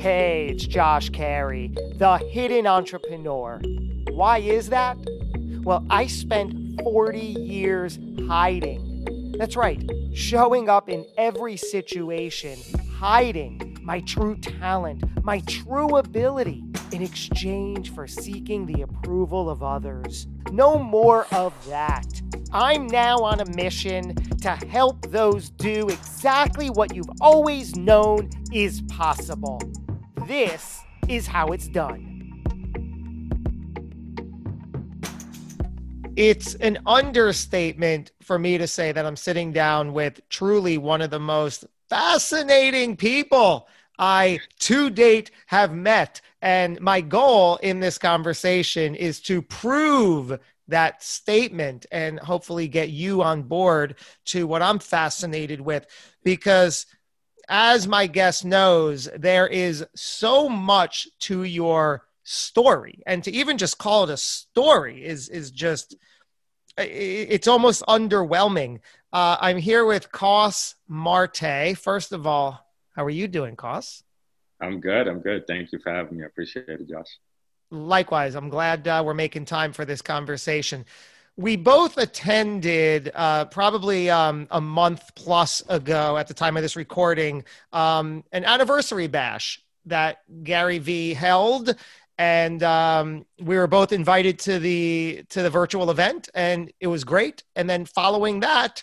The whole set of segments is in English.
Hey, it's Josh Carey, the hidden entrepreneur. Why is that? Well, I spent 40 years hiding. That's right, showing up in every situation, hiding my true talent, my true ability in exchange for seeking the approval of others. No more of that. I'm now on a mission to help those do exactly what you've always known is possible. This is how it's done. It's an understatement for me to say that I'm sitting down with truly one of the most fascinating people I to date have met. And my goal in this conversation is to prove that statement and hopefully get you on board to what I'm fascinated with because as my guest knows, there is so much to your story. And to even just call it a story is, is just, it's almost underwhelming. Uh, I'm here with Coss Marte. First of all, how are you doing, Coss? I'm good. I'm good. Thank you for having me. I appreciate it, Josh. Likewise, I'm glad uh, we're making time for this conversation we both attended uh, probably um, a month plus ago at the time of this recording um, an anniversary bash that Gary Vee held, and um, we were both invited to the to the virtual event, and it was great. And then following that,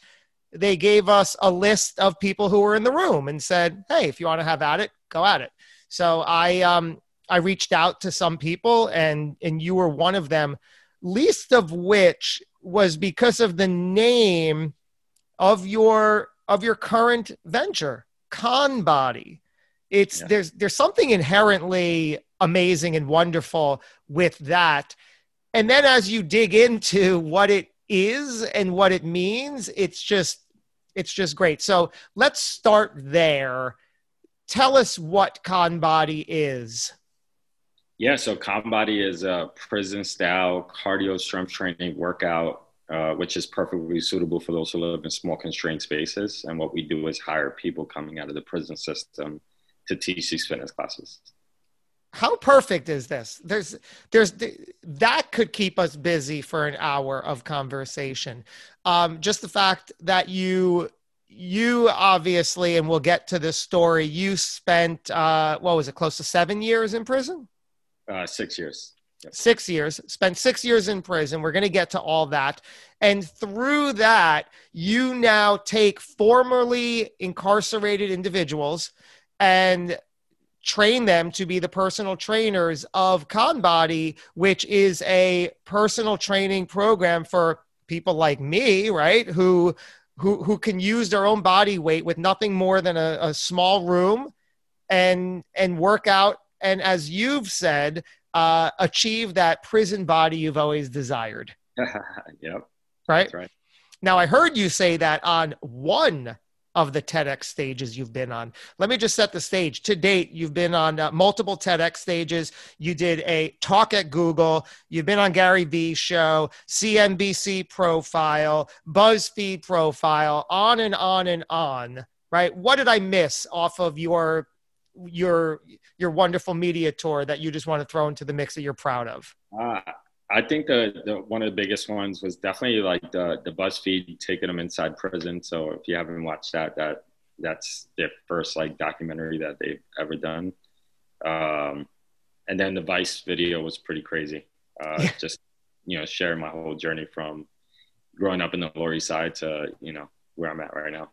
they gave us a list of people who were in the room and said, "Hey, if you want to have at it, go at it." So I um, I reached out to some people, and and you were one of them least of which was because of the name of your of your current venture Conbody it's yeah. there's there's something inherently amazing and wonderful with that. And then as you dig into what it is and what it means it's just it's just great. So let's start there. Tell us what Conbody is yeah, so Conbody is a prison style cardio strength training workout, uh, which is perfectly suitable for those who live in small constrained spaces. And what we do is hire people coming out of the prison system to teach these fitness classes. How perfect is this? There's, there's, that could keep us busy for an hour of conversation. Um, just the fact that you you obviously, and we'll get to this story. You spent uh, what was it, close to seven years in prison? Uh, six years. Yep. Six years. Spent six years in prison. We're going to get to all that. And through that, you now take formerly incarcerated individuals and train them to be the personal trainers of Conbody, which is a personal training program for people like me, right? Who who who can use their own body weight with nothing more than a, a small room and and work out and as you've said, uh, achieve that prison body you've always desired. yep. Right? right. Now, I heard you say that on one of the TEDx stages you've been on. Let me just set the stage. To date, you've been on uh, multiple TEDx stages. You did a talk at Google. You've been on Gary Vee's show, CNBC profile, BuzzFeed profile, on and on and on. Right? What did I miss off of your your your wonderful media tour that you just want to throw into the mix that you're proud of? Uh, I think the, the one of the biggest ones was definitely like the the BuzzFeed taking them inside prison. So if you haven't watched that, that that's their first like documentary that they've ever done. Um, and then the Vice video was pretty crazy. Uh, yeah. Just you know, sharing my whole journey from growing up in the Lower East Side to you know where I'm at right now.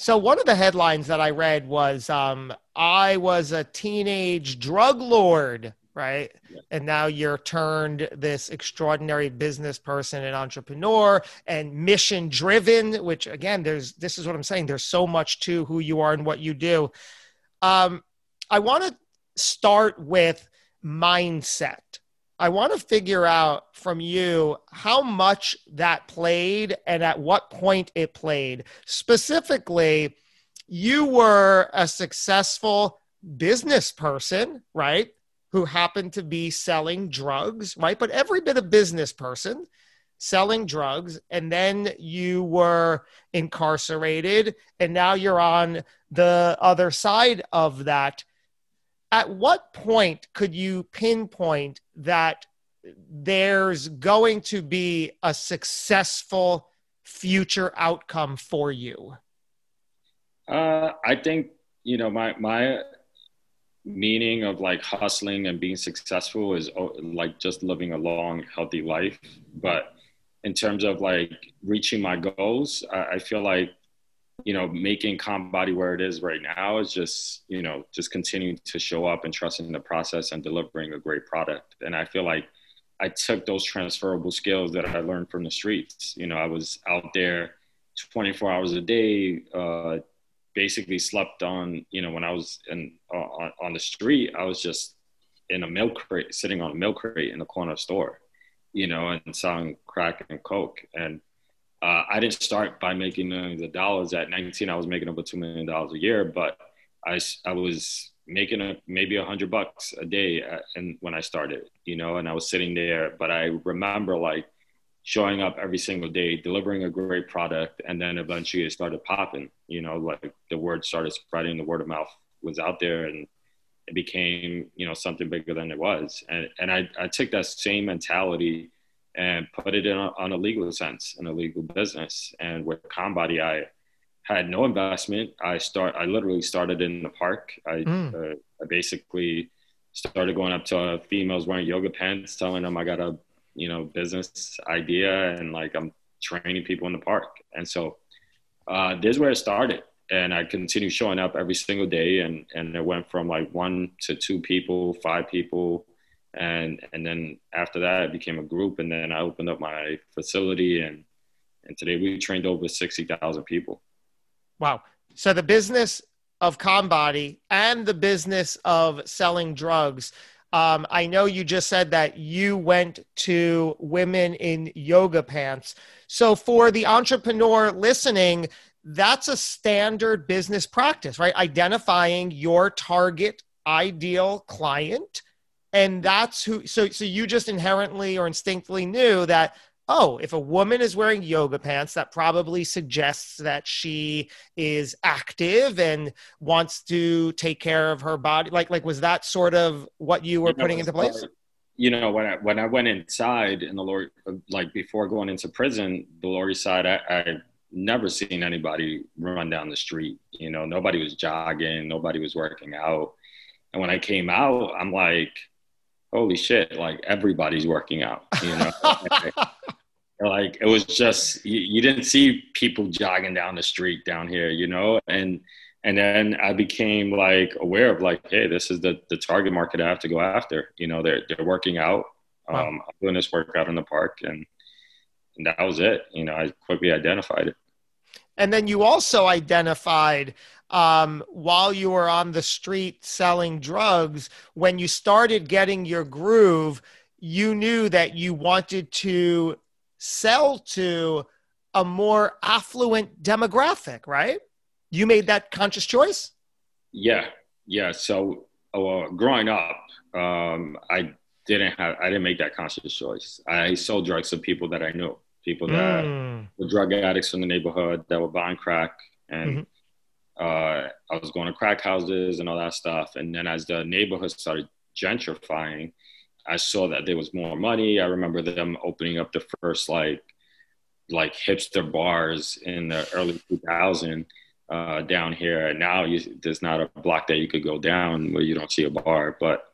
So one of the headlines that I read was um, I was a teenage drug lord, right? Yeah. And now you're turned this extraordinary business person and entrepreneur and mission driven, which again, there's this is what I'm saying. There's so much to who you are and what you do. Um, I want to start with mindset I want to figure out from you how much that played and at what point it played. Specifically, you were a successful business person, right? Who happened to be selling drugs, right? But every bit of business person selling drugs, and then you were incarcerated, and now you're on the other side of that at what point could you pinpoint that there's going to be a successful future outcome for you? Uh, I think you know my my meaning of like hustling and being successful is oh, like just living a long, healthy life. But in terms of like reaching my goals, I, I feel like you know making Conbody where it is right now is just you know just continuing to show up and trusting the process and delivering a great product. And I feel like I took those transferable skills that I learned from the streets. You know, I was out there 24 hours a day, uh, basically slept on, you know, when I was in, uh, on, on the street, I was just in a milk crate, sitting on a milk crate in the corner store, you know, and selling crack and coke. And uh, I didn't start by making millions of dollars. At 19, I was making over $2 million a year, but I, I was making a, maybe a hundred bucks a day at, and when I started, you know, and I was sitting there, but I remember like showing up every single day, delivering a great product, and then eventually it started popping. You know, like the word started spreading, the word of mouth was out there, and it became you know something bigger than it was. And and I I took that same mentality and put it in a, on a legal sense, in a legal business. And with Conbody, I had no investment. I start. I literally started in the park. I, mm. uh, I basically started going up to females wearing yoga pants, telling them I got a you know business idea and like I'm training people in the park. And so uh, this is where it started. And I continued showing up every single day, and and it went from like one to two people, five people, and and then after that it became a group, and then I opened up my facility, and and today we trained over sixty thousand people. Wow! So the business of Conbody and the business of selling drugs um, I know you just said that you went to women in yoga pants. So, for the entrepreneur listening, that's a standard business practice, right? Identifying your target ideal client. And that's who, so, so you just inherently or instinctively knew that oh, if a woman is wearing yoga pants, that probably suggests that she is active and wants to take care of her body. Like, like was that sort of what you were you know, putting into place? you know, when I when I went inside in the Lower, like before going into prison, the Lower East Side, I, I never seen anybody run down the street. You know, nobody was jogging, nobody was working out. And when I came out, I'm like, holy shit, like everybody's working out, you know. like it was just you, you, didn't see people jogging down the street down here you know? And and then i became like aware of like hey this is the the target market i have to go after you know? They're they're working out. Wow. um i'm doing this workout in the park and, and that was it you know? I quickly identified it. And then you also identified um, while you were on the street selling drugs when you started getting your groove you knew that you wanted to sell to a more affluent demographic, right? You made that conscious choice? Yeah, yeah. So uh, growing up, um, I didn't have, I didn't make that conscious choice. I sold drugs to people that I knew, people that mm. were drug addicts in the neighborhood that were buying crack, and mm-hmm. Uh, I was going to crack houses and all that stuff. And then as the neighborhood started gentrifying, I saw that there was more money. I remember them opening up the first like like hipster bars in the early 2000 uh, down here. And now you, there's not a block that you could go down where you don't see a bar. But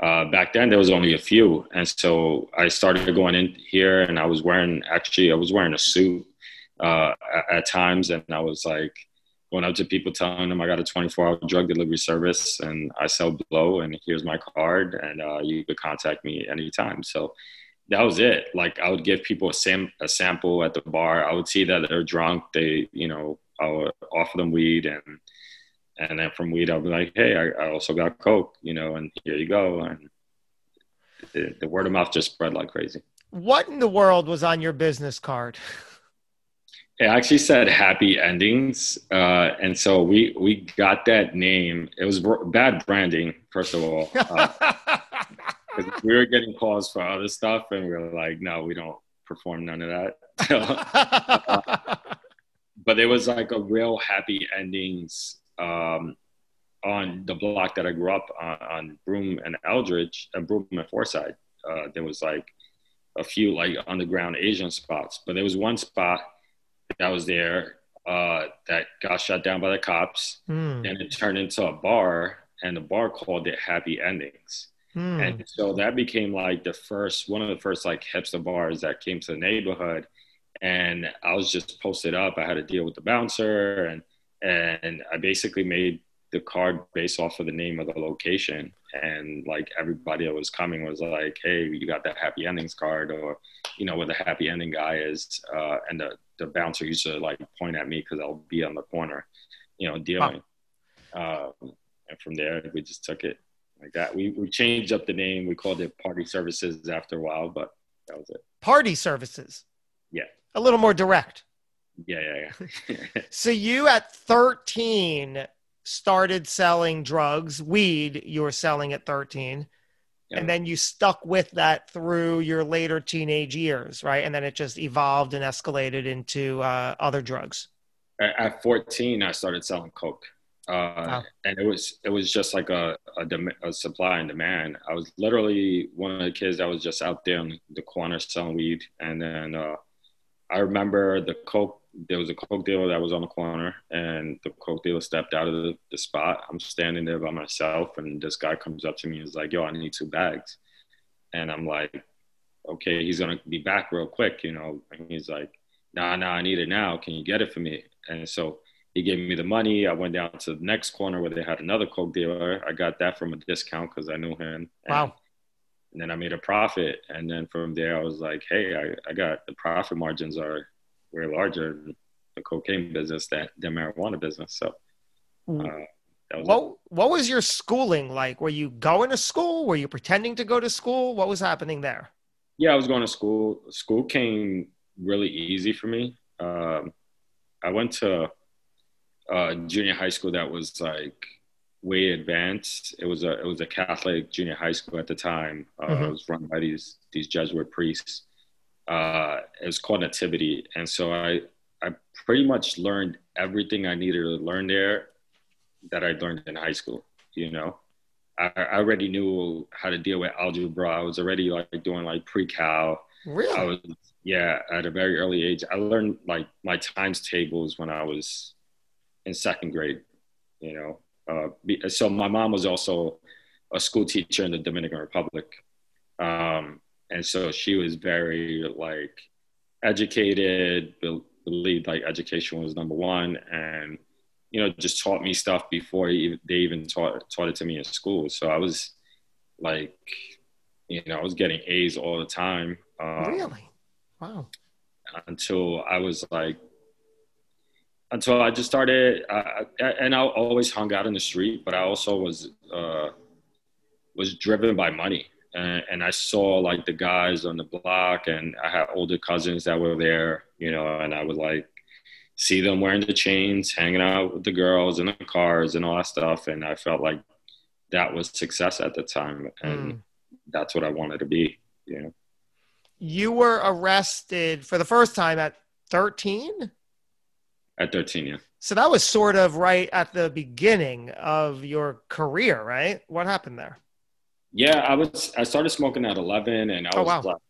uh, back then there was only a few, and so I started going in here, and I was wearing actually I was wearing a suit uh, at, at times, and I was like going up to people telling them I got a 24 hour drug delivery service and I sell blow and here's my card and uh, you could contact me anytime. So that was it. Like I would give people a, sam- a sample at the bar. I would see that they're drunk. They, you know, I would offer them weed and, and then from weed, I'd be like, Hey, I, I also got Coke, you know, and here you go. And the, the word of mouth just spread like crazy. What in the world was on your business card? It actually said happy endings, uh, and so we we got that name. It was bad branding, first of all. Uh, we were getting calls for other stuff, and we were like, no, we don't perform none of that. uh, but it was like a real happy endings um, on the block that I grew up on, on Broome and Eldridge, and Broome and Forsyth, uh, there was like a few like underground Asian spots, but there was one spot that was there uh, that got shut down by the cops, mm. and it turned into a bar, and the bar called it Happy Endings. Mm. And so that became like the first one of the first like hipster bars that came to the neighborhood. And I was just posted up. I had to deal with the bouncer and and I basically made the card based off of the name of the location. And like everybody that was coming was like, Hey, you got that happy endings card or, you know, where the happy ending guy is. Uh, and the, the bouncer used to like point at me cause I'll be on the corner, you know, dealing. Wow. Uh, and from there we just took it like that. We we changed up the name. We called it Party Services after a while, but that was it. Party Services. Yeah. A little more direct. Yeah, yeah, yeah. so you at 13 started selling drugs, weed you were selling at 13. Yeah. And then you stuck with that through your later teenage years, right? And then it just evolved and escalated into uh, other drugs. At 14, I started selling coke. Uh, wow. and it was it was just like a, a, dem- a, supply and demand. I was literally one of the kids that was just out there on the corner selling weed, and then uh, I remember the coke. There was a coke dealer that was on the corner, and the coke dealer stepped out of the, the spot. I'm standing there by myself, and this guy comes up to me and is like, "Yo, I need two bags," and I'm like, "Okay, he's gonna be back real quick," you know. And he's like, "Nah, nah, I need it now. Can you get it for me?" And so he gave me the money. I went down to the next corner where they had another coke dealer. I got that from a discount because I knew him. Wow. And, and, then I made a profit. And then from there, I was like, hey, I, I got the profit margins are way larger than the cocaine business that the marijuana business. So, uh, what what was your schooling like? Were you going to school? Were you pretending to go to school? What was happening there? Yeah, I was going to school. School came really easy for me. Um, I went to uh, junior high school that was like way advanced. It was a it was a Catholic junior high school at the time. Uh, mm-hmm. It was run by these these Jesuit priests. Uh, it was called Nativity, and so I I pretty much learned everything I needed to learn there that I learned in high school. You know, I, I already knew how to deal with algebra. I was already like doing like pre-cal. Really? I was yeah at a very early age. I learned like my times tables when I was in second grade, you know. Uh, so my mom was also a school teacher in the Dominican Republic. Um, and so she was very like educated, believed like education was number one and, you know, just taught me stuff before they even taught, taught it to me in school. So I was like, you know, I was getting A's all the time. Um, really? Wow. Until I was like until I just started, uh, and I always hung out in the street, but I also was uh, was driven by money, and, and, I saw like the guys on the block, and I had older cousins that were there, you know, and I would like see them wearing the chains, hanging out with the girls in the cars, and all that stuff, and I felt like that was success at the time, and mm. that's what I wanted to be, you know. You were arrested for the first time at 13? At 13, yeah. So that was sort of right at the beginning of your career, right? What happened there? Yeah, I was. I started smoking at 11, and I oh, was wow. like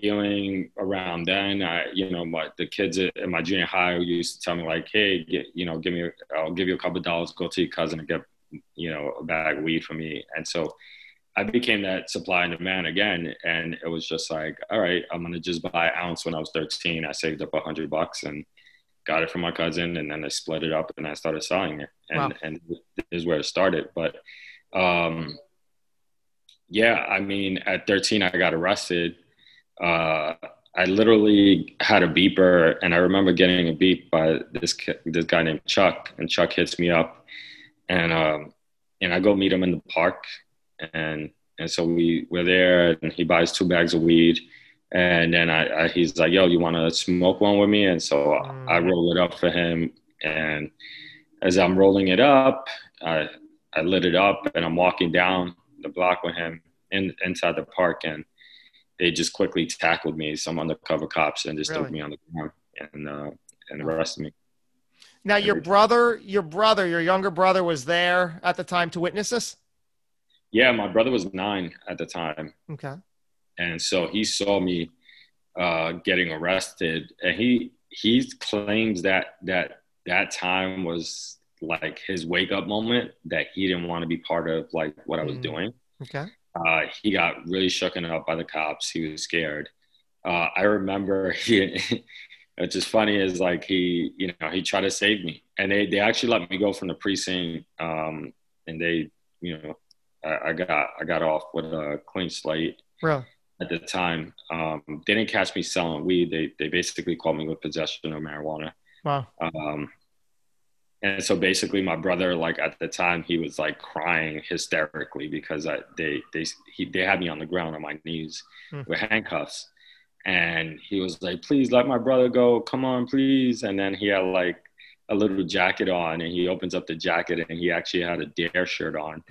dealing around then. I, you know, my the kids in my junior high used to tell me like, "Hey, get, you know, give me, I'll give you a couple of dollars. Go to your cousin and get, you know, a bag of weed for me." And so I became that supply and demand again, and it was just like, all right, I'm gonna just buy an ounce when I was 13. I saved up a hundred bucks and got it from my cousin and then I split it up and I started selling it. And, wow. and this is where it started. But, um, yeah, I mean, at 13, I got arrested. Uh, I literally had a beeper and I remember getting a beep by this, this guy named Chuck and Chuck hits me up and, um, and I go meet him in the park and, and so we were there and he buys two bags of weed and then I, I he's like, "Yo, you want to smoke one with me?" And so mm. I roll it up for him. And as I'm rolling it up, I I lit it up, and I'm walking down the block with him in inside the park, and they just quickly tackled me, some undercover cops, and just really? threw me on the ground and uh, and arrested me. Now, your brother, your brother, your younger brother was there at the time to witness this? Yeah, my brother was nine at the time. Okay. And so he saw me uh, getting arrested, and he he claims that that that time was like his wake up moment that he didn't want to be part of like what I was mm. doing. Okay. Uh, he got really shooken up by the cops. He was scared. Uh, I remember he it's just funny is like he you know he tried to save me and they they actually let me go from the precinct um and they you know I, I got I got off with a clean slate really? at the time um they didn't catch me selling weed they they basically called me with possession of marijuana wow um and so basically my brother like at the time he was like crying hysterically because I, they they he, they had me on the ground on my knees mm. with handcuffs and he was like, "Please let my brother go. Come on, please." And then he had like a little jacket on, and he opens up the jacket, and he actually had a DARE shirt on,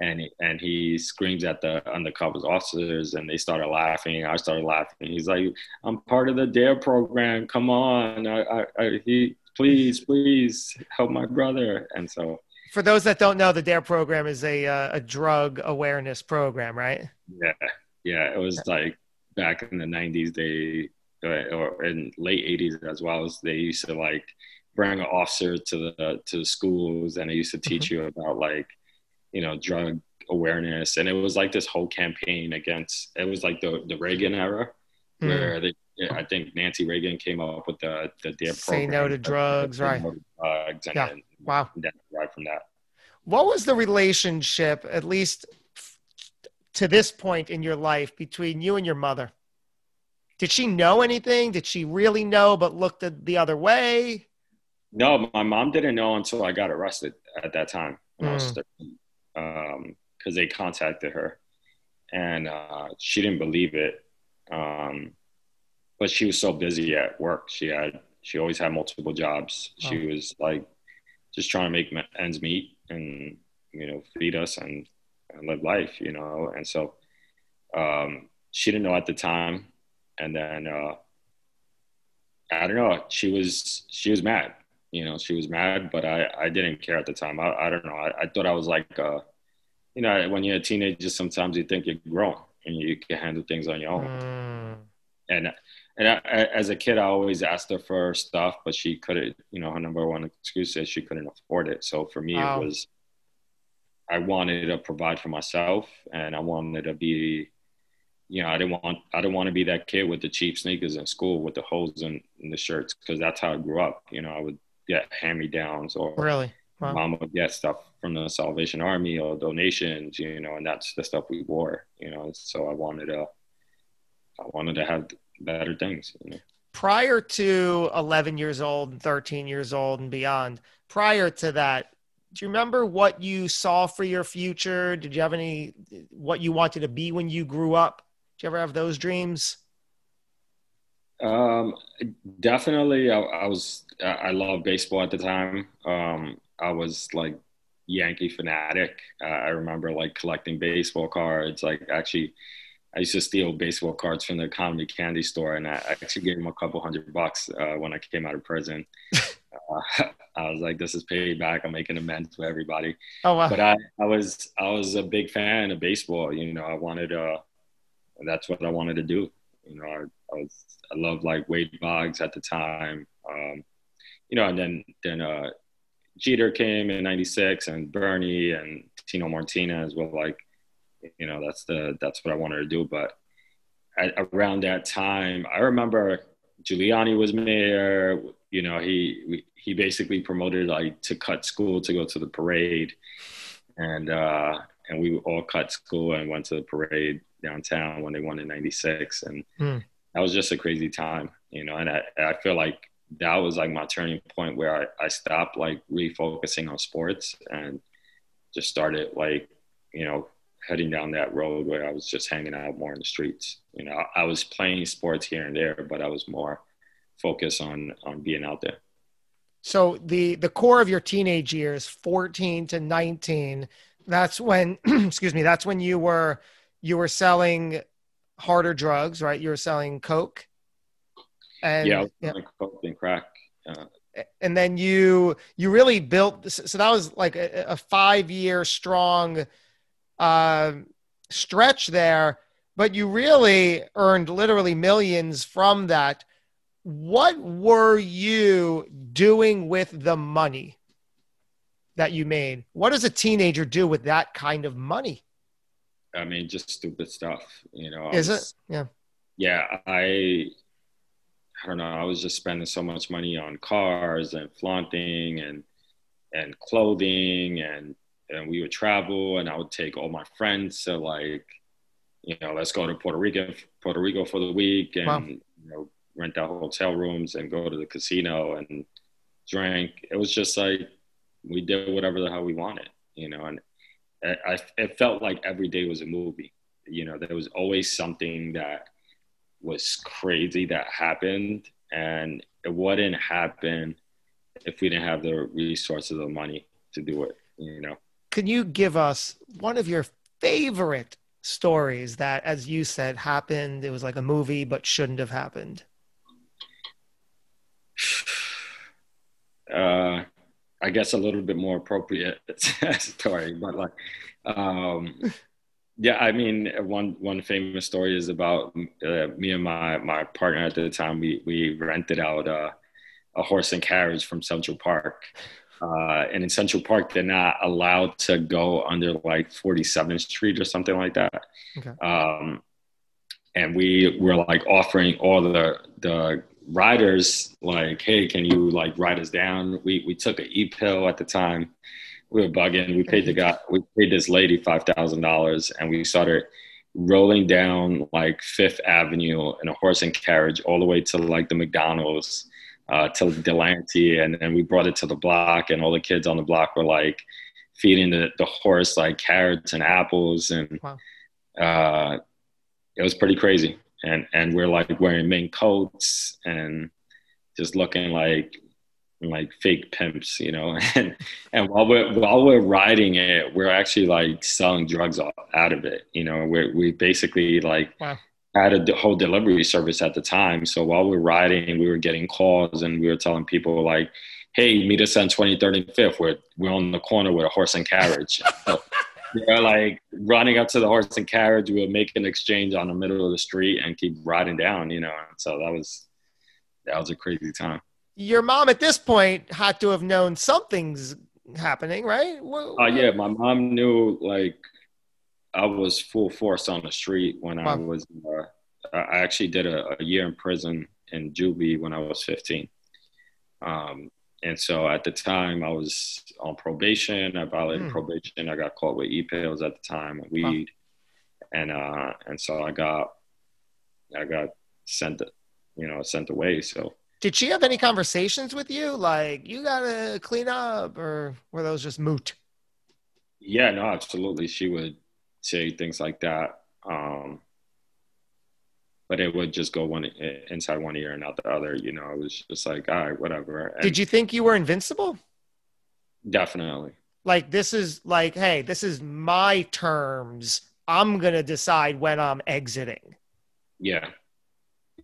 and he, and he screams at the undercover officers, and they started laughing. I started laughing. He's like, "I'm part of the DARE program. Come on, I, I, I he." Please, please help my brother. And so, for those that don't know, the DARE program is a uh, a drug awareness program, right? Yeah, yeah. It was like back in the 90s they uh, or in late 80s as well as they used to like bring an officer to the to the schools and they used to teach mm-hmm. you about like you know drug awareness and it was like this whole campaign against it was like the the Reagan era mm. where they I think Nancy Reagan came up with the the DARE Say no to drugs, right? drugs and, yeah. Wow. right from that. What was the relationship, at least to this point in your life between you and your mother? Did she know anything? Did she really know but looked the other way? No, my mom didn't know until I got arrested at that time. Because mm. um, they contacted her and uh, she didn't believe it. Um, but she was so busy at work. She had, she always had multiple jobs. She oh. was like just trying to make ends meet and, you know, feed us and and live life, you know. And so um, she didn't know at the time, and then uh, I don't know. She was she was mad, you know. She was mad, but I I didn't care at the time. I I don't know. I, I thought I was like, uh, you know, when you're a teenager, sometimes you think you're grown and you can handle things on your own. Mm. And and I, as a kid, I always asked her for stuff, but she couldn't. You know, her number one excuse is she couldn't afford it. So for me, wow. it was I wanted to provide for myself, and I wanted to be, you know, I didn't want I didn't want to be that kid with the cheap sneakers in school with the holes in, in the shirts because that's how I grew up. You know, I would get hand me downs or really. Wow. Mom would get stuff from the Salvation Army or donations, you know, and that's the stuff we wore, you know. So I wanted to, I wanted to have better things. You know? Prior to 11 years old, and 13 years old, and beyond, prior to that, do you remember what you saw for your future? Did you have any what you wanted to be when you grew up? Did you ever have those dreams? Um, definitely. I, I was I loved baseball at the time. Um, I was like Yankee fanatic. Uh, I remember like collecting baseball cards. Like actually, I used to steal baseball cards from the economy candy store, and I actually gave him a couple hundred bucks uh, when I came out of prison. uh, I was like, this is payback. I'm making amends to everybody. Oh wow! But I, I was, I was a big fan of baseball. You know, I wanted, uh, that's what I wanted to do. You know, I, I was, I loved like Wade Boggs at the time. Um, you know, and then then uh, Jeter came in '96, and Bernie and Tino Martinez were like, you know, that's the that's what I wanted to do. But at, around that time, I remember Giuliani was mayor. You know, he he basically promoted like to cut school to go to the parade, and uh, and we all cut school and went to the parade downtown when they won in '96, and mm. that was just a crazy time, you know. And I I feel like that was like my turning point where I, I stopped like refocusing on sports and just started like you know heading down that road where I was just hanging out more in the streets. You know, I, I was playing sports here and there, but I was more focused on on being out there. So the the core of your teenage years, 14 to 19, that's when excuse me, that's when you were you were selling harder drugs, right? You were selling coke. And yeah, yeah. coke and crack. Uh, and then you you really built so that was like a, a five year strong uh, stretch there but you really earned literally millions from that. What were you doing with the money that you made? What does a teenager do with that kind of money? I mean just stupid stuff you know is was, it yeah. Yeah i I don't know, I was just spending so much money on cars and flaunting and and clothing and and we would travel and I would take all my friends to like, you know, let's go to Puerto Rico Puerto Rico for the week and wow. you know, rent out hotel rooms and go to the casino and drink. It was just like we did whatever the hell we wanted, you know, and I, it felt like every day was a movie. You know, there was always something that was crazy that happened and it wouldn't happen if we didn't have the resources or money to do it you know can you give us one of your favorite stories that as you said happened it was like a movie but shouldn't have happened uh i guess a little bit more appropriate story but like um yeah, I mean, one one famous story is about uh, me and my my partner at the time. We we rented out a, a horse and carriage from Central Park, uh, and in Central Park, they're not allowed to go under like 47th Street or something like that. Okay. Um, and we were like offering all the the riders like, hey, can you like ride us down? We we took an e pill at the time we were bugging. We paid the guy, we paid this lady five thousand dollars, and we started rolling down like Fifth Avenue in a horse and carriage all the way to like the McDonald's, uh, to Delancey, and then we brought it to the block, and all the kids on the block were like feeding the, the horse like carrots and apples, and wow. uh, it was pretty crazy. And and we're like wearing mink coats and just looking like like fake pimps, you know. And and while we're while we're riding it, we're actually like selling drugs out of it. You know, we we basically like wow. Had a whole delivery service at the time. So while we're riding, we were getting calls and we were telling people like, "Hey, meet us on 23rd and 5th. We're we're on the corner with a horse and carriage." so, they're like running up to the horse and carriage. We would make an exchange on the middle of the street and keep riding down. You know, so that was that was a crazy time your mom at this point had to have known something's happening, right? Oh uh, yeah, my mom knew like I was full force on the street when I was. Uh, I actually did a, a, year in prison in juvie when I was 15. Um, and so at the time I was on probation. I violated mm. probation. I got caught with e-pills at the time, weed, and uh, and so I got I got sent, you know, sent away. So did she have any conversations with you like you gotta clean up or were those just moot yeah no absolutely she would say things like that um, but it would just go one inside one ear and out the other you know it was just like all right whatever. And did you think you were invincible? Definitely. Like this is like hey this is my terms. I'm gonna decide when i'm exiting. Yeah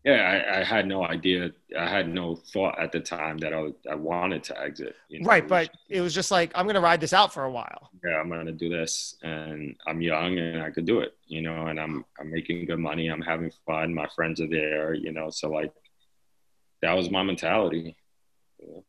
yeah, I, I, had no idea. I had no thought at the time that I, I wanted to exit. You know? Right, but it was just like I'm going to ride this out for a while. Yeah, I'm going to do this, and I'm young and I could do it. You know, and I'm I'm making good money. I'm having fun. My friends are there. You know, so like that was my mentality. Yeah.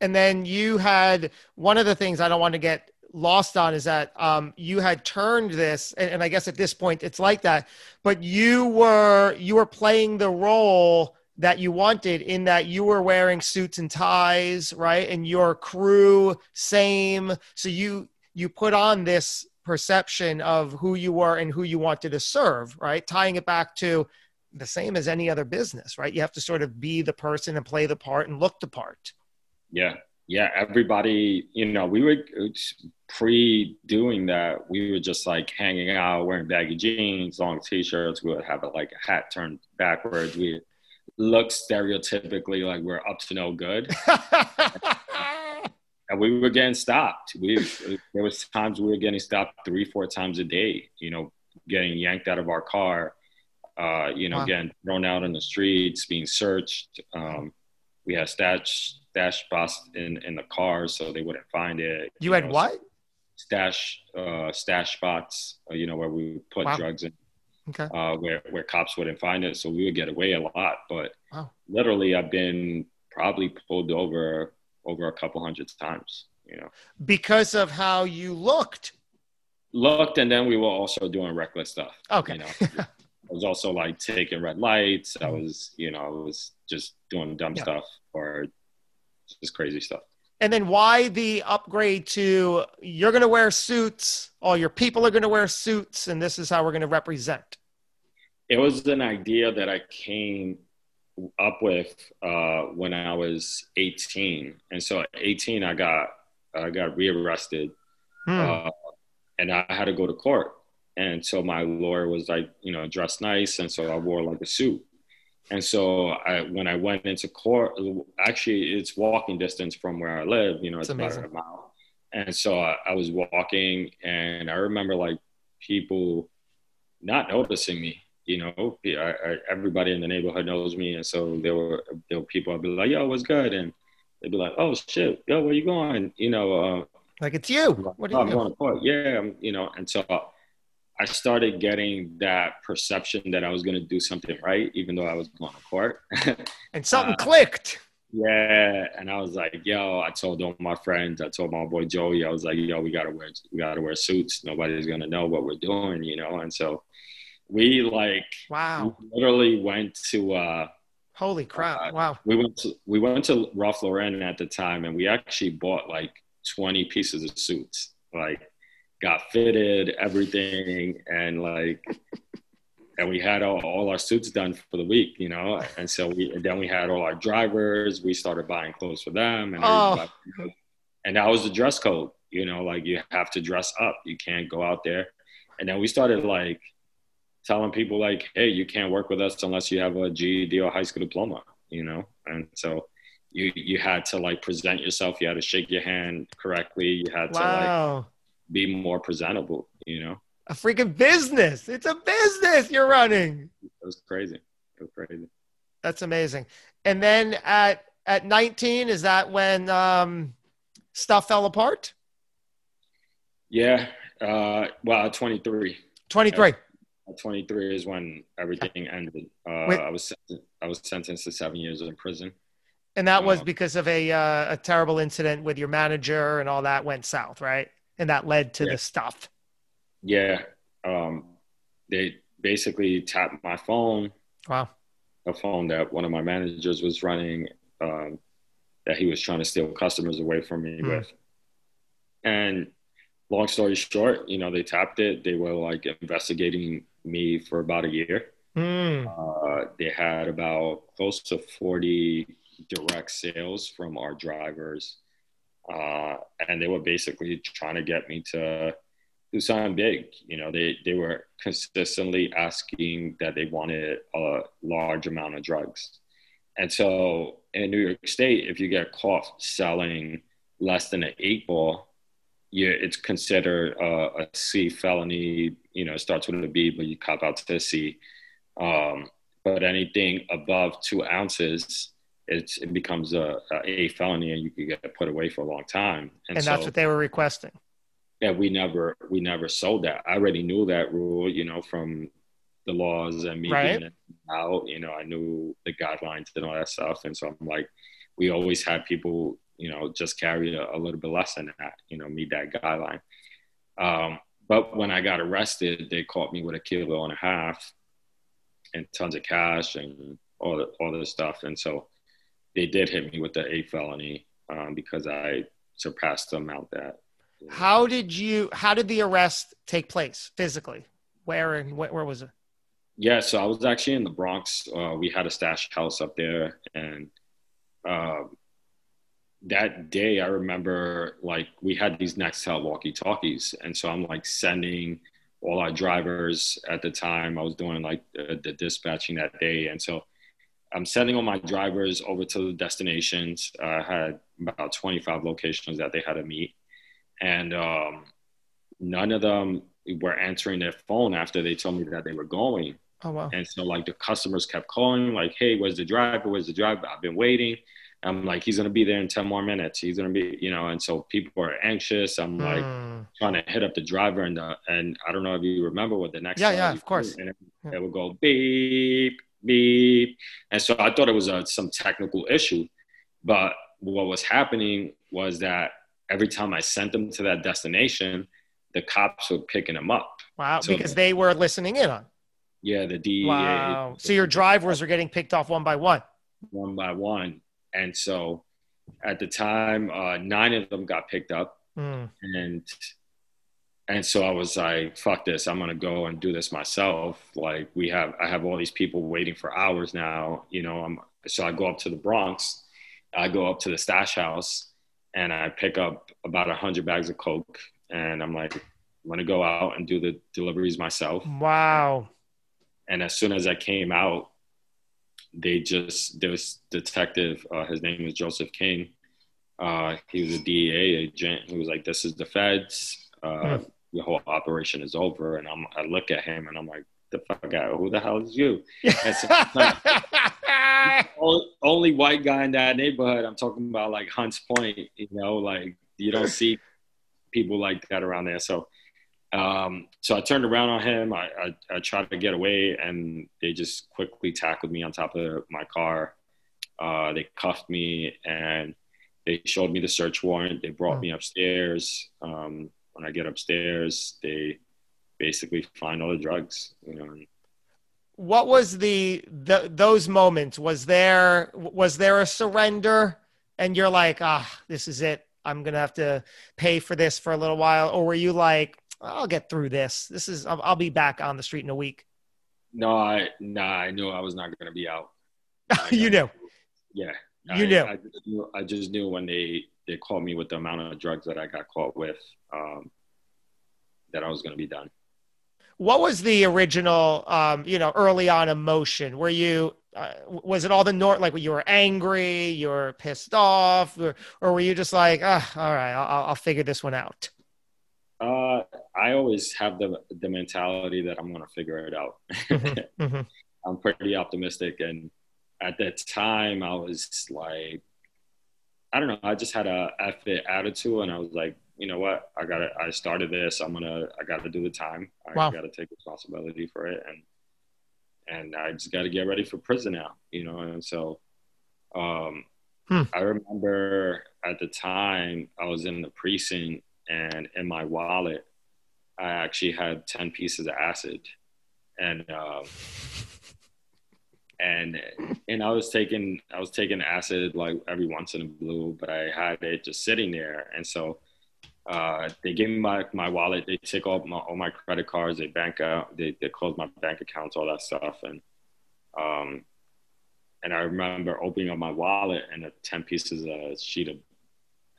And then you had one of the things I don't want to get lost on is that um, you had turned this and, and, i guess at this point it's like that but you were you were playing the role that you wanted in that you were wearing suits and ties right? And your crew same. So you you put on this perception of who you were and who you wanted to serve right? Tying it back to the same as any other business right? You have to sort of be the person and play the part and look the part. Yeah yeah, everybody, you know, we were pre doing that. We were just like hanging out, wearing baggy jeans, long t-shirts. We would have a, like a hat turned backwards. We look stereotypically like we're up to no good. and we were getting stopped. We there was times we were getting stopped three, four times a day. You know, getting yanked out of our car. Uh, you know, wow. getting thrown out in the streets, being searched. Um, we had stash stash spots in in the car so they wouldn't find it. You, you had know, what? Stash uh, stash spots, uh, you know, where we put wow. drugs in. Okay. Uh, where where cops wouldn't find it, so we would get away a lot. But wow. literally, I've been probably pulled over over a couple hundred times. You know, because of how you looked. Looked, and then we were also doing reckless stuff. Okay. You know? I was also like taking red lights. I was, you know, I was just doing dumb yeah. stuff or just crazy stuff. And then why the upgrade to you're going to wear suits, all your people are going to wear suits, and this is how we're going to represent? It was an idea that I came up with uh, when I was 18, and so at 18 I got I got rearrested, hmm. uh, and I had to go to court. And so my lawyer was like, you know, dressed nice, and so I wore like a suit. And so I, when I went into court, actually, it's walking distance from where I live. You know, it's about a mile. And so I, I, was walking, and I remember like people not noticing me. You know, I, I, everybody in the neighborhood knows me, and so there were there were people. I'd be like, "Yo, what's good?" And they'd be like, "Oh shit, yo, where you going?" You know, uh, like it's you. What are you? I'm going to court. Yeah, you know, and so I started getting that perception that I was going to do something right, even though I was going to court. and something uh, clicked. Yeah, and I was like, "Yo!" I told all my friends, I told my boy Joey, I was like, "Yo, we gotta wear, we gotta wear suits. Nobody's gonna know what we're doing, you know." And so we like, wow, we literally went to. uh Holy crap! Uh, wow. We went to we went to Ralph Lauren at the time, and we actually bought like twenty pieces of suits, like got fitted, everything, and like, and we had all, all, our suits done for the week, you know. And so we, and then we had all our drivers. We started buying clothes for them, and oh. and that was the dress code, you know. Like you have to dress up. You can't go out there. And then we started like telling people like, hey, you can't work with us unless you have a GED or high school diploma, you know. And so you you had to like present yourself. You had to shake your hand correctly. You had wow. to like be more presentable, you know? A freaking business. It's a business you're running. It was crazy. It was crazy. That's amazing. And then at at 19, is that when um, stuff fell apart? Yeah. Uh, well, at 23. 23. At 23 is when everything ended. Uh, I was I was sentenced to seven years in prison. And that was um, because of a uh, a terrible incident with your manager and all that went south, right? And that led to yeah. the stuff. Yeah. Um, they basically tapped my phone. Wow. A phone that one of my managers was running um, that he was trying to steal customers away from me mm. with. And long story short, you know, they tapped it. They were like investigating me for about a year. Mm. Uh, they had about close to 40 direct sales from our drivers uh, and they were basically trying to get me to do something big. You know, they they were consistently asking that they wanted a large amount of drugs, and so in New York State, if you get caught selling less than an eight ball, you it's considered a, a C felony. You know, it starts with a B, but you cop out to a C. Um, but anything above two ounces it's, it becomes a, a, felony and you could get put away for a long time. And, and so, that's what they were requesting. Yeah, we never we never sold that. I already knew that rule, you know, from the laws and me right. being out. You know, I knew the guidelines and all that stuff, and so I'm like, we always had people, you know, just carry a, a little bit less than that, you know, meet that guideline. Um, but when I got arrested, they caught me with a kilo and a half and tons of cash and all the all this stuff, and so they did hit me with the A felony um, because I surpassed the amount that. How did you? How did the arrest take place physically? Where and where, where was it? Yeah, so I was actually in the Bronx. Uh, we had a stash house up there, and uh, that day I remember like we had these Nextel walkie talkies, and so I'm like sending all our drivers at the time. I was doing like the, the dispatching that day, and so I'm sending all my drivers over to the destinations. I had about 25 locations that they had to meet, and um, none of them were answering their phone after they told me that they were going. Oh wow! And so like the customers kept calling, like, "Hey, where's the driver? Where's the driver? I've been waiting." I'm like, he's gonna be there in 10 more minutes. He's gonna be, you know, and so people are anxious. I'm like Mm. trying to hit up the driver and the, and I don't know if you remember what the next Yeah, yeah, of course. and it, Yeah. it would go beep, beep. And so I thought it was a, some technical issue. But what was happening was that every time I sent them to that destination, the cops were picking them up. Wow, So- because they were listening in on. Yeah, the DEA Wow. So your drivers are getting picked off one by one. one by one. And so at the time, uh, nine of them got picked up. Mm. And and so I was like, fuck this, I'm gonna go and do this myself. Like we have I have all these people waiting for hours now, you know, I'm so I go up to the Bronx, I go up to the stash house and I pick up about a hundred bags of coke and I'm like, I'm gonna go out and do the deliveries myself. Wow. and as soon as I came out, they just there was detective. Uh, his name was Joseph King. Uh, he was a DEA agent. He was like, "This is the feds. Uh, The whole operation is over." And I'm, I look at him and I'm like, "The fuck out! Who the hell is you?" So- only, only white guy in that neighborhood. I'm talking about like Hunts Point. You know, like you don't see people like that around there. So, um, so I turned around on him. I, I, I tried to get away, and they just quickly tackled me on top of my car. Uh, they cuffed me, and they showed me the search warrant. They brought Hmm. me upstairs. Um, when I get upstairs, they basically find all the drugs. You know, what was the, the those moments? Was there was there a surrender? And you're like, ah, this is it. I'm gonna have to pay for this for a little while, or were you like, I'll get through this. This is I'll, I'll be back on the street in a week. no, I nah, I knew I was not going to be out. you knew. Yeah. You I, knew. I just knew. I just knew when they they caught me with the amount of drugs that I got caught with, um, that I was going to be done. What was the original, um, you know, early on emotion? Were you, uh, was it all the nor like you were angry, you were pissed off, or, or were you just like, ah, all right, I'll, I'll figure this one out? Uh, I always have the the mentality that I'm going to figure it out. Mhm. I'm pretty optimistic, and at that time, I was like, I don't know, I just had a effort attitude, and I was like, you know what, I got to I started this. I'm gonna, I got to do the time. I Wow. got to take responsibility for it, and and I just got to get ready for prison now, you know. And so, um, Hmm. I remember at the time I was in the precinct, and in my wallet, I actually had ten pieces of acid, and um, and and I was taking I was taking acid like every once in a blue, but I had it just sitting there, and so uh, they gave me my, my wallet. They take all my all my credit cards. They bank out. They they close my bank accounts, all that stuff, and um, and I remember opening up my wallet and the ten pieces of sheet of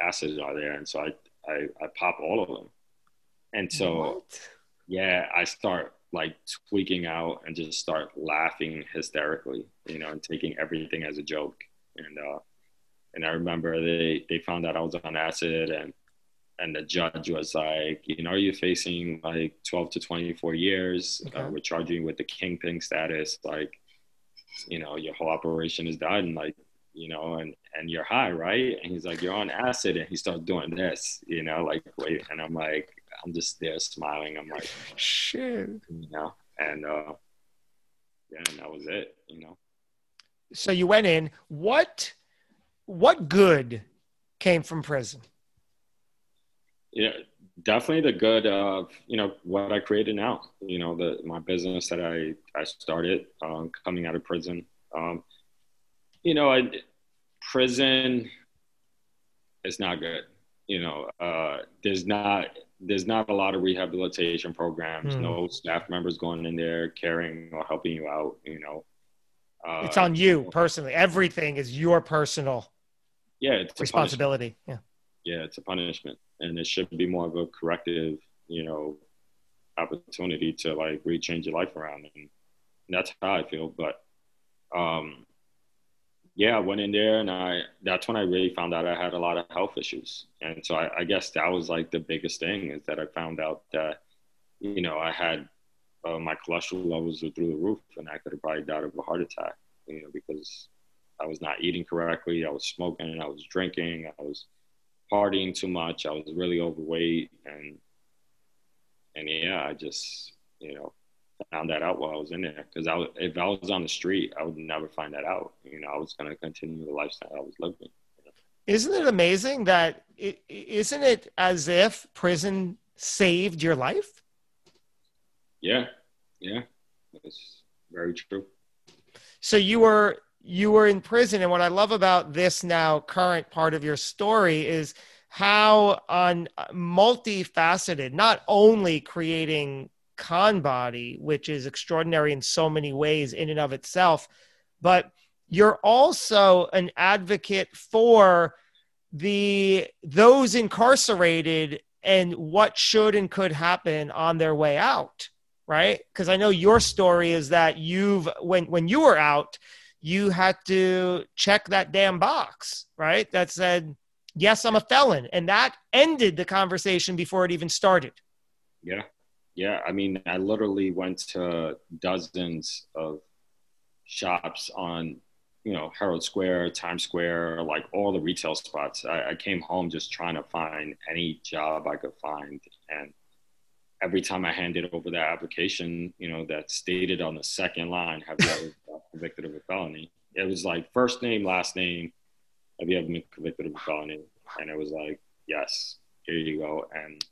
acid are there, and so I I, I pop all of them, and so What? yeah, I start like tweaking out and just start laughing hysterically, you know, and taking everything as a joke. And uh, and I remember they they found out I was on acid, and and the judge was like, you know, you're facing like 12 to 24 years. Okay. Uh, we're charging you with the kingpin status, like, you know, your whole operation is done, like, you know, and and you're high, right? And he's like, you're on acid, and he starts doing this, you know, like wait, and I'm like, I'm just there smiling. I'm like, Shit. you know, and uh, yeah, and that was it, you know. So you went in. What, what good came from prison? Yeah, definitely the good of you know what I created now. You know, the my business that I I started um, coming out of prison. Um, you know, I, prison is not good. You know, uh, there's not there's not a lot of rehabilitation programs. Hmm. No staff members going in there caring or helping you out. You know, uh, It's on you personally. Everything is your personal yeah, it's responsibility. Yeah. yeah, it's a punishment, and it should be more of a corrective, you know, opportunity to like really change your life around, and that's how I feel. But, um, yeah, I went in there, and I that's when I really found out I had a lot of health issues, and so I, I guess that was like the biggest thing is that I found out that, you know, I had uh, my cholesterol levels were through the roof, and I could have probably died of a heart attack, you know, because I was not eating correctly. I was smoking. I was drinking. I was partying too much. I was really overweight, and and yeah, I just you know found that out while I was in there because I was, if I was on the street, I would never find that out. You know, I was going to continue the lifestyle I was living. Isn't it amazing that it, isn't it as if prison saved your life? Yeah, yeah, it's very true. So you were you were in prison, and what I love about this now current part of your story is how on multifaceted, not only creating Conbody, which is extraordinary in so many ways in and of itself, but you're also an advocate for the those incarcerated and what should and could happen on their way out right? Because i know your story is that you've when when you were out you had to check that damn box right? That said yes i'm a felon. And that ended the conversation before it even started. Yeah yeah i mean i literally went to dozens of shops on you know Herald Square, Times Square, like all the retail spots. I, I, came home just trying to find any job I could find, and every time I handed over that application, you know, that stated on the second line, "Have you ever been convicted of a felony?" It was like first name, last name. Have you ever been convicted of a felony? And it was like, yes, here you go. And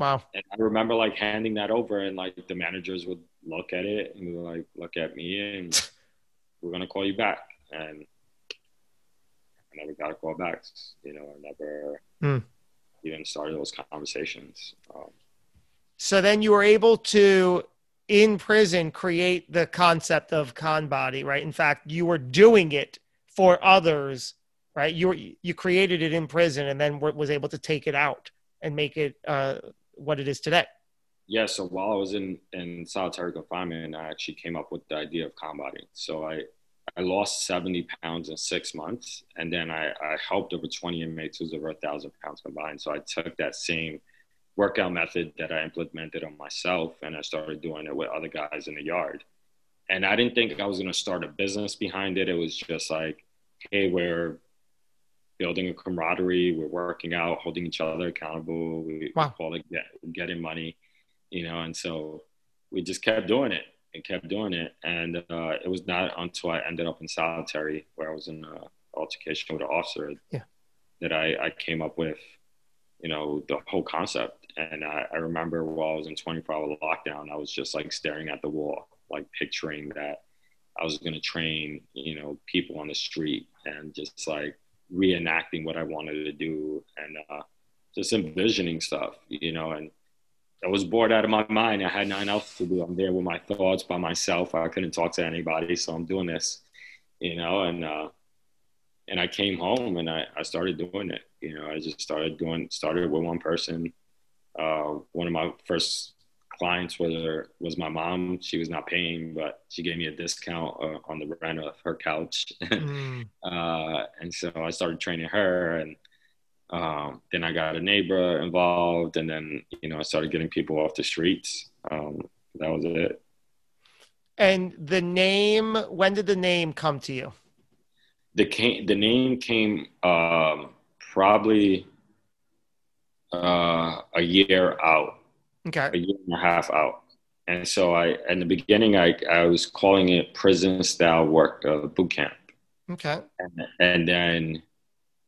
wow. And I remember like handing that over, and like the managers would look at it and like look at me and we're gonna call you back, and I never got a call back. You know, I never mm. even started those conversations. Um, so then you were able to in prison create the concept of Conbody, right? In fact, you were doing it for others, right? You were, you created it in prison and then was able to take it out and make it uh, what it is today. Yeah, so while I was in, in solitary confinement, I actually came up with the idea of Conbody. So I, I lost 70 pounds in six months, and then I, I helped over 20 inmates who's over a thousand pounds combined. So I took that same workout method that I implemented on myself, and I started doing it with other guys in the yard. And I didn't think I was going to start a business behind it. It was just like, hey, we're building a camaraderie, we're working out, holding each other accountable. We wow. call it get, getting money you know, and so we just kept doing it and kept doing it. And uh, it was not until I ended up in solitary, where I was in an altercation with an officer, yeah. that I, I came up with, you know, the whole concept. And I, I remember while I was in 24 hour lockdown, I was just like staring at the wall, like picturing that I was going to train, you know, people on the street and just like reenacting what I wanted to do and uh, just envisioning stuff, you know, and I was bored out of my mind. I had nothing else to do. I'm there with my thoughts by myself. I couldn't talk to anybody, so I'm doing this, you know. And uh, and I came home and I, I started doing it. You know, I just started doing started with one person. Uh, one of my first clients was was my mom. She was not paying, but she gave me a discount uh, on the rent of her couch. mm. uh, and so I started training her and um, then I got a neighbor involved, and then you know I started getting people off the streets. Um, that was it. And the name, when did the name come to you? The came, the name came um, probably uh, a year out. Okay. A year and a half out. And so I, in the beginning, I, I was calling it prison style work uh, boot camp. Okay. And, and then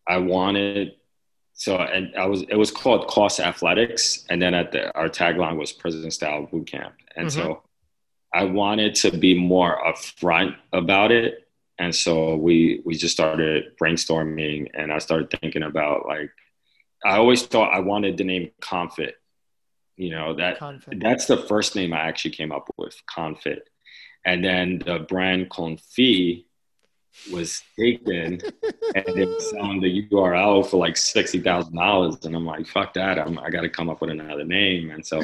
I wanted so and I was it was called Coss Athletics, and then at the our tagline was Prison Style Boot Camp, and mm-hmm. so I wanted to be more upfront about it, and so we we just started brainstorming, and I started thinking about like I always thought I wanted the name Confit, you know that Confit. that's the first name I actually came up with, Confit, and then the brand Confit was taken and it was on the URL for like sixty thousand dollars, and I'm like, fuck that! I'm, I got to come up with another name, and so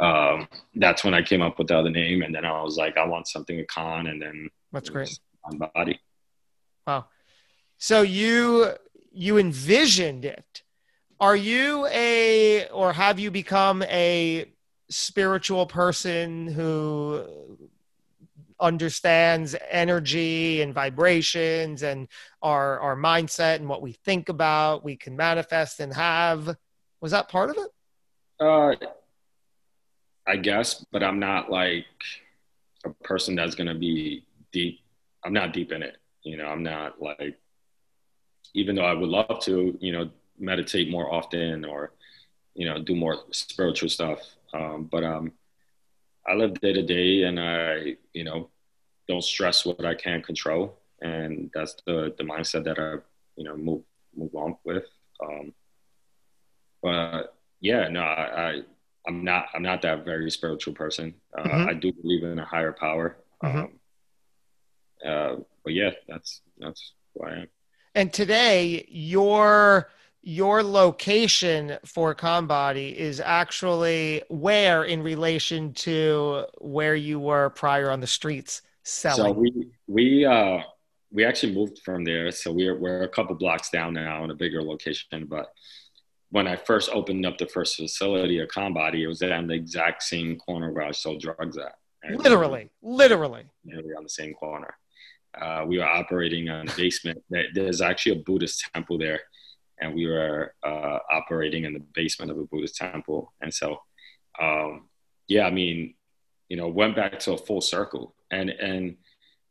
um, that's when I came up with the other name, and then I was like, I want something with con, and then that's great on body. Wow, so you you envisioned it. Are you a or have you become a spiritual person who understands energy and vibrations and our our mindset and what we think about, we can manifest and have. Was that part of it? Uh, I guess, but I'm not like a person that's gonna be deep. I'm not deep in it. You know, I'm not like, even though I would love to, you know, meditate more often or, you know, do more spiritual stuff. Um, but um, I live day to day, and I, you know, don't stress what I can't control, and that's the the mindset that I, you know, move move on with. Um, but yeah, no, I, I I'm not I'm not that very spiritual person. Uh, mm-hmm. I do believe in a higher power. Mm-hmm. Um, uh, but yeah, that's that's who I am. And today, your your location for ConBody is actually where in relation to where you were prior on the streets selling. So we we uh we actually moved from there. So we're we're a couple blocks down now in a bigger location, but when I first opened up the first facility at ConBody, it was on the exact same corner where I sold drugs at. Literally, literally. Nearly on the same corner. Uh, we were operating on a basement. There's actually a Buddhist temple there, and we were uh, operating in the basement of a Buddhist temple. And so, um, yeah, I mean, you know, went back to a full circle, and and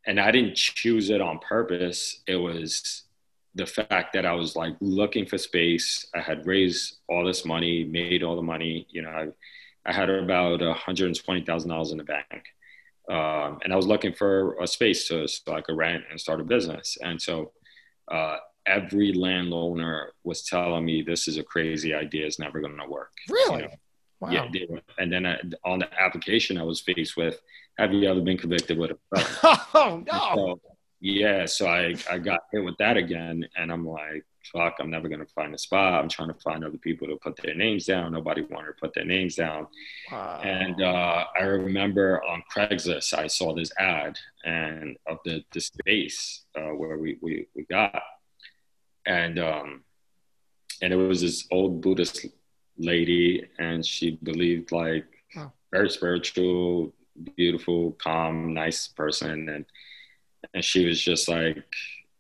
and I didn't choose it on purpose. It was the fact that I was like looking for space. I had raised all this money, made all the money. You know, I, I had about $120,000 in the bank. Um, and I was looking for a space to, so I could rent and start a business. And so uh, every landowner was telling me this is a crazy idea. It's never going to work. Really? You know? Wow. Yeah. And then I, on the application I was faced with, have you ever been convicted with a Oh, no. So, yeah, so I, I got hit with that again, and I'm like, fuck, I'm never gonna find a spot. I'm trying to find other people to put their names down. Nobody wanted to put their names down. Wow. And uh, I remember on Craigslist, I saw this ad and of the, the space uh, where we, we, we got. And um, and it was this old Buddhist lady, and she believed like wow. very spiritual, beautiful, calm, nice person. And and she was just like,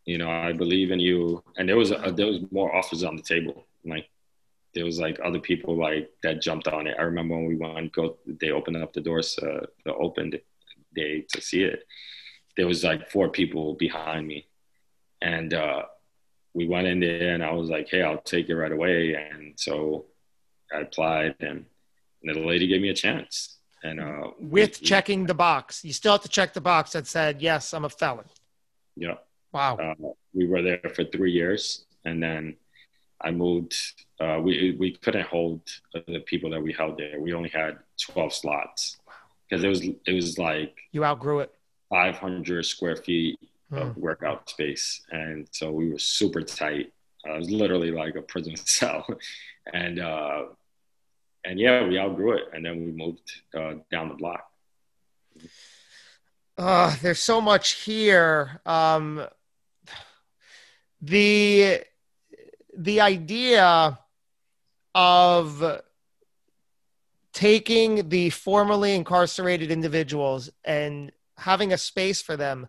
you know, I believe in you. And there was a, there was more offers on the table. Like there was like other people like that jumped on it. I remember when we went go, they opened up the doors, uh, the open day to see it. There was like four people behind me, and uh, we went in there, and I was like, "Hey, I'll take it right away." And so I applied, and, and the lady gave me a chance and uh, with we, checking the box, you still have to check the box that said, "Yes, I'm a felon." Yeah. Wow. Uh, we were there for three years, and then I moved. Uh, we we couldn't hold the people that we held there. We only had twelve slots because it was it was like you outgrew it. Five hundred square feet hmm. workout space, and so we were super tight. Uh, it was literally like a prison cell, and uh, and yeah, we outgrew it, and then we moved uh, down the block. Uh, there's so much here. Um, the the idea of taking the formerly incarcerated individuals and having a space for them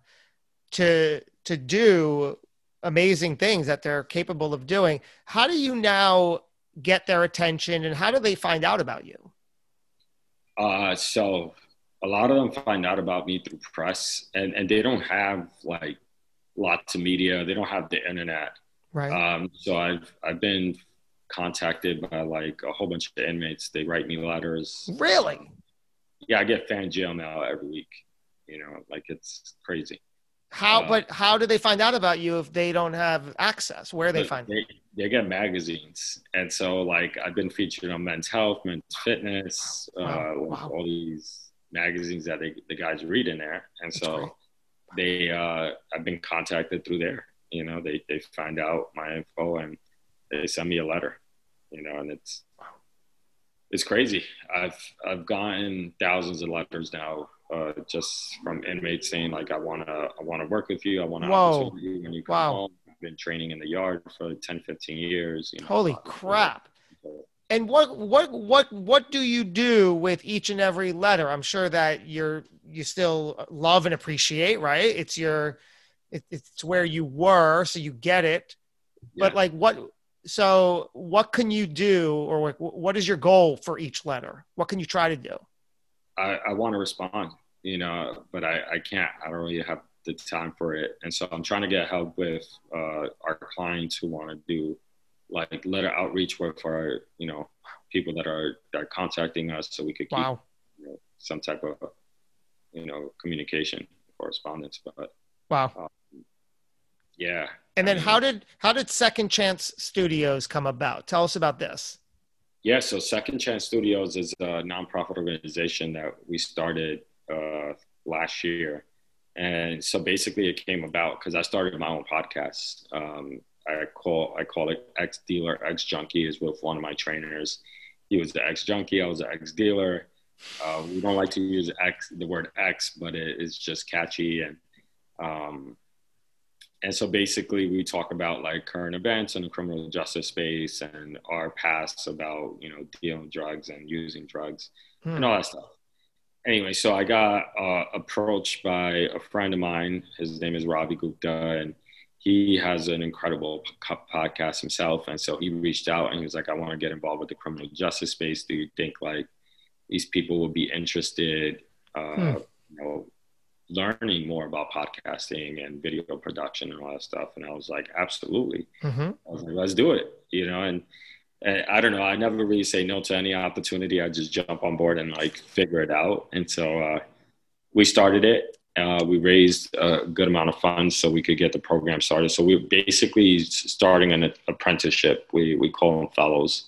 to to do amazing things that they're capable of doing how do you now get their attention and how do they find out about you? Uh, so a lot of them find out about me through press and, and they don't have like lots of media. They don't have the internet. Right. Um, so I've, I've been contacted by like a whole bunch of inmates. They write me letters. Really? Yeah. I get fan jail mail every week, you know, like it's crazy. How, uh, but how do they find out about you if they don't have access? Where they find they, they get magazines, and so like I've been featured on Men's Health, Men's Fitness, wow. Uh, wow. all these magazines that they, the guys read in there, and That's so great. they uh, I've been contacted through there. You know, they they find out my info and they send me a letter. You know, and it's it's crazy. I've I've gotten thousands of letters now uh, just from inmates saying like, I want to, I want to work with you. I want to you when you come wow. home. I've been training in the yard for 10, 15 years. You know, Holy crap. And what, what, what, what do you do with each and every letter? I'm sure that you're, you still love and appreciate, right? It's your, it, it's where you were, so you get it. Yeah. But like, what? So, what can you do, or what, what is your goal for each letter? What can you try to do? I, I want to respond, you know, but I, I can't. I don't really have the time for it, and so I'm trying to get help with uh, our clients who want to do like letter outreach work for our, you know, people that are that are contacting us, so we could keep wow. you know, some type of, you know, communication correspondence. But wow, um, yeah. And then I mean, how did how did Second Chance Studios come about? Tell us about this. Yeah, so Second Chance Studios is a nonprofit organization that we started uh, last year. And so basically it came about because I started my own podcast. Um, I call I call it ex dealer, ex junkie is with one of my trainers. He was the ex junkie, I was the ex dealer. Uh, we don't like to use X, the word X, but it is just catchy. And um, and so basically we talk about like current events in the criminal justice space and our past about you know dealing drugs and using drugs hmm. and all that stuff anyway so i got uh, approached by a friend of mine his name is ravi gupta and he has an incredible podcast himself and so he reached out and he was like i want to get involved with the criminal justice space do you think like these people would be interested uh, hmm. you know learning more about podcasting and video production and all that stuff. And I was like, absolutely. Mm-hmm. I was like, let's do it, you know, and, and, I don't know, I never really say no to any opportunity. I just jump on board and like figure it out. And so uh, we started it. Uh, we raised a good amount of funds so we could get the program started. So we are basically starting an apprenticeship. We, we call them fellows.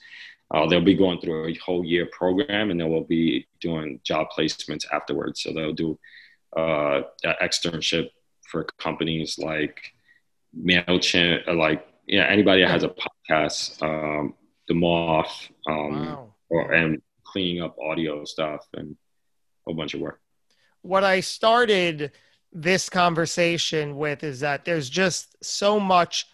Uh, they'll be going through a whole year program and then we'll be doing job placements afterwards. So they'll do uh, externship for companies like Mailchimp, uh, like yeah, anybody that has a podcast, um, the Moth, um, wow. or and cleaning up audio stuff and a bunch of work. What I started this conversation with is that there's just so much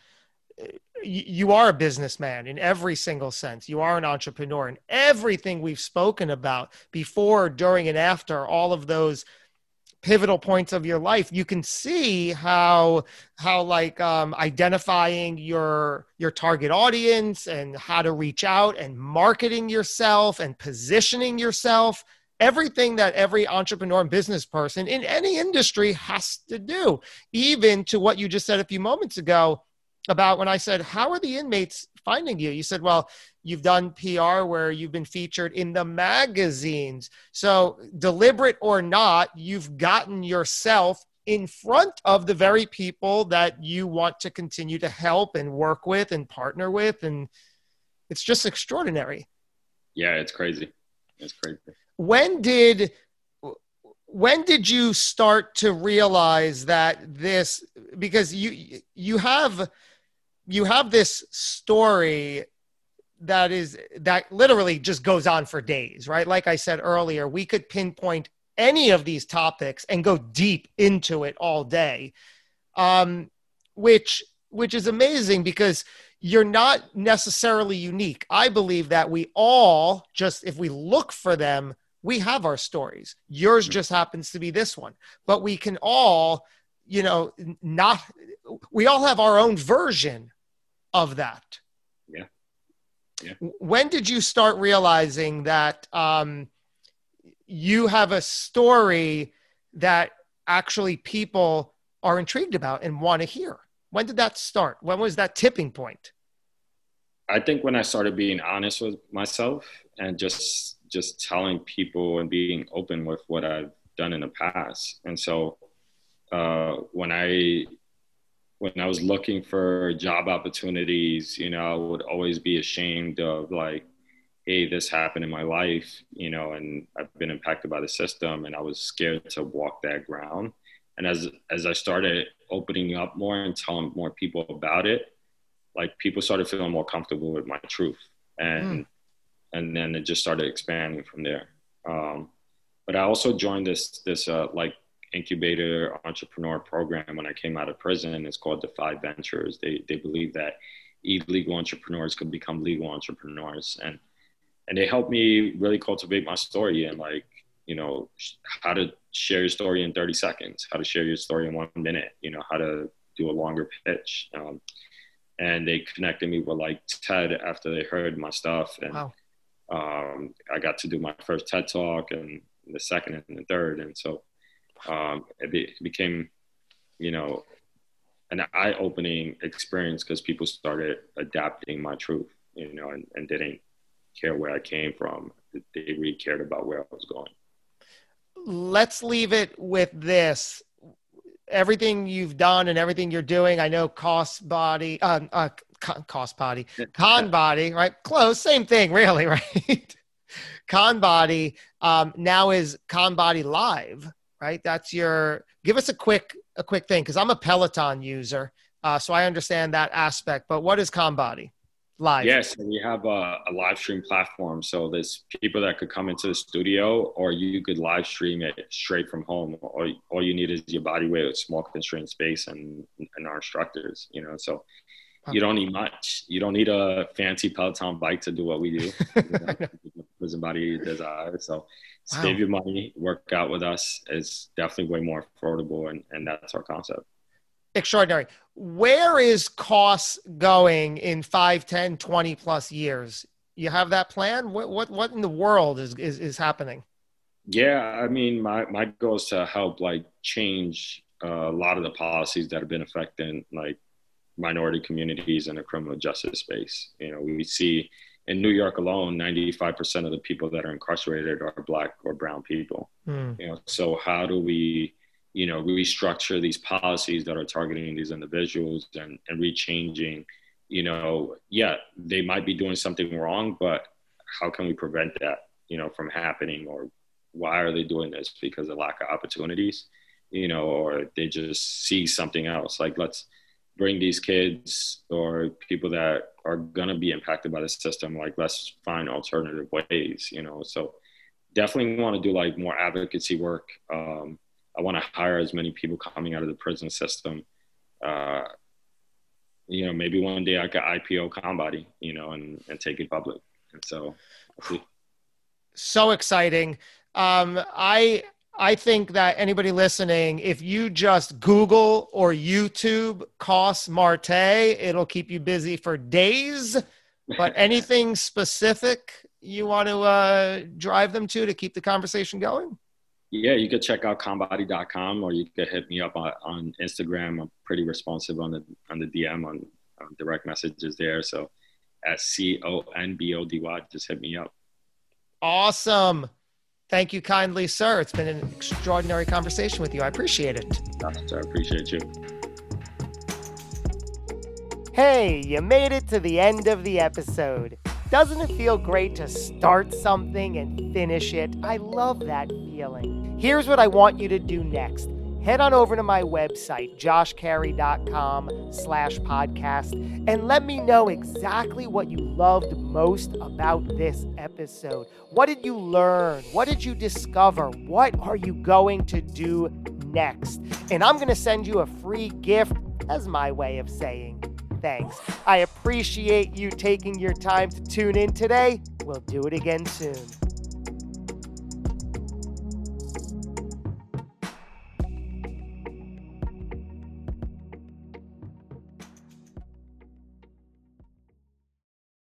you are a businessman in every single sense. You are an entrepreneur, and everything we've spoken about before, during, and after all of those pivotal points of your life you can see how how like um, identifying your your target audience and how to reach out and marketing yourself and positioning yourself. Everything that every entrepreneur and business person in any industry has to do. Even to what you just said a few moments ago about when i said how are the inmates finding you you said well You've done PR where you've been featured in the magazines. So, deliberate or not, you've gotten yourself in front of the very people that you want to continue to help and work with and partner with. And it's just extraordinary. Yeah, it's crazy. It's crazy. When did when did you start to realize that this because you you have you have this story that is that literally just goes on for days, right? Like I said earlier, we could pinpoint any of these topics and go deep into it all day, um, which which is amazing because you're not necessarily unique. I believe that we all just if we look for them, we have our stories. Yours just happens to be this one, but we can all, you know, not we all have our own version of that Yeah. yeah. when did you start realizing that um, you have a story that actually people are intrigued about and want to hear? When did that start? When was that tipping point? I think when I started being honest with myself and just just telling people and being open with what I've done in the past. And so uh, when I when I was looking for job opportunities, you know, I would always be ashamed of like, hey, this happened in my life, you know, and I've been impacted by the system, and I was scared to walk that ground. And as as I started opening up more and telling more people about it, like people started feeling more comfortable with my truth, and mm. and then it just started expanding from there. Um, but I also joined this this uh, like incubator entrepreneur program when I came out of prison. It's called Defy Ventures. They they believe that illegal entrepreneurs could become legal entrepreneurs, and and they helped me really cultivate my story and like you know, how to share your story in 30 seconds, how to share your story in one minute, you know, how to do a longer pitch. Um, and they connected me with like TED after they heard my stuff. And wow. um, I got to do my first TED talk and the second and the third. And so um, it, be, it became, you know, an eye-opening experience because people started adapting my truth, you know, and, and didn't care where I came from. They really cared about where I was going. Let's leave it with this. Everything you've done and everything you're doing, I know cost body, uh, uh, cost body, con body, right? Close, same thing, really, right? con body um, now is con body live, right? That's your. Give us a quick a quick thing because I'm a Peloton user, uh, so I understand that aspect. But what is ConBody live? Yes, we have a, a, live stream platform. So there's people that could come into the studio, or you could live stream it straight from home. Or all you need is your body weight, a small constrained space, and and our instructors. You know, so. You don't need much. You don't need a fancy Peloton bike to do what we do. Prison body desire. So wow. save your money, work out with us is definitely way more affordable, and, and that's our concept. Extraordinary. Where is costs going in 5, 10, 20 plus years? You have that plan? What, what, what in the world is, is, is happening? Yeah, I mean, my, my goal is to help like change uh, a lot of the policies that have been affecting like minority communities in the criminal justice space. You know, we see in New York alone, 95% of the people that are incarcerated are black or brown people. Mm. You know, so how do we, you know, restructure these policies that are targeting these individuals and, and rechanging, you know, yeah, they might be doing something wrong, but how can we prevent that, you know, from happening or why are they doing this? Because of lack of opportunities, you know, or they just see something else. Like let's bring these kids or people that are gonna be impacted by the system like let's find alternative ways you know? So definitely want to do like more advocacy work. Um, i want to hire as many people coming out of the prison system. Uh, you know maybe one day i could ipo ConBody you know and, and take it public. And so so exciting. Um, i I think that anybody listening, if you just Google or YouTube Coss Marte, it'll keep you busy for days. But anything specific you want to uh, drive them to to keep the conversation going? Yeah, you could check out conbody.com or you could hit me up on, on Instagram. I'm pretty responsive on the on the DM on, on direct messages there. So at C O N B O D Y, just hit me up. Awesome. Thank you kindly, sir. It's been an extraordinary conversation with you. I appreciate it. I appreciate you. Hey, you made it to the end of the episode. Doesn't it feel great to start something and finish it? I love that feeling. Here's what I want you to do next head on over to my website, joshcarey.com slash podcast, and let me know exactly what you loved most about this episode. What did you learn? What did you discover? What are you going to do next? And I'm going to send you a free gift as my way of saying thanks. I appreciate you taking your time to tune in today. We'll do it again soon.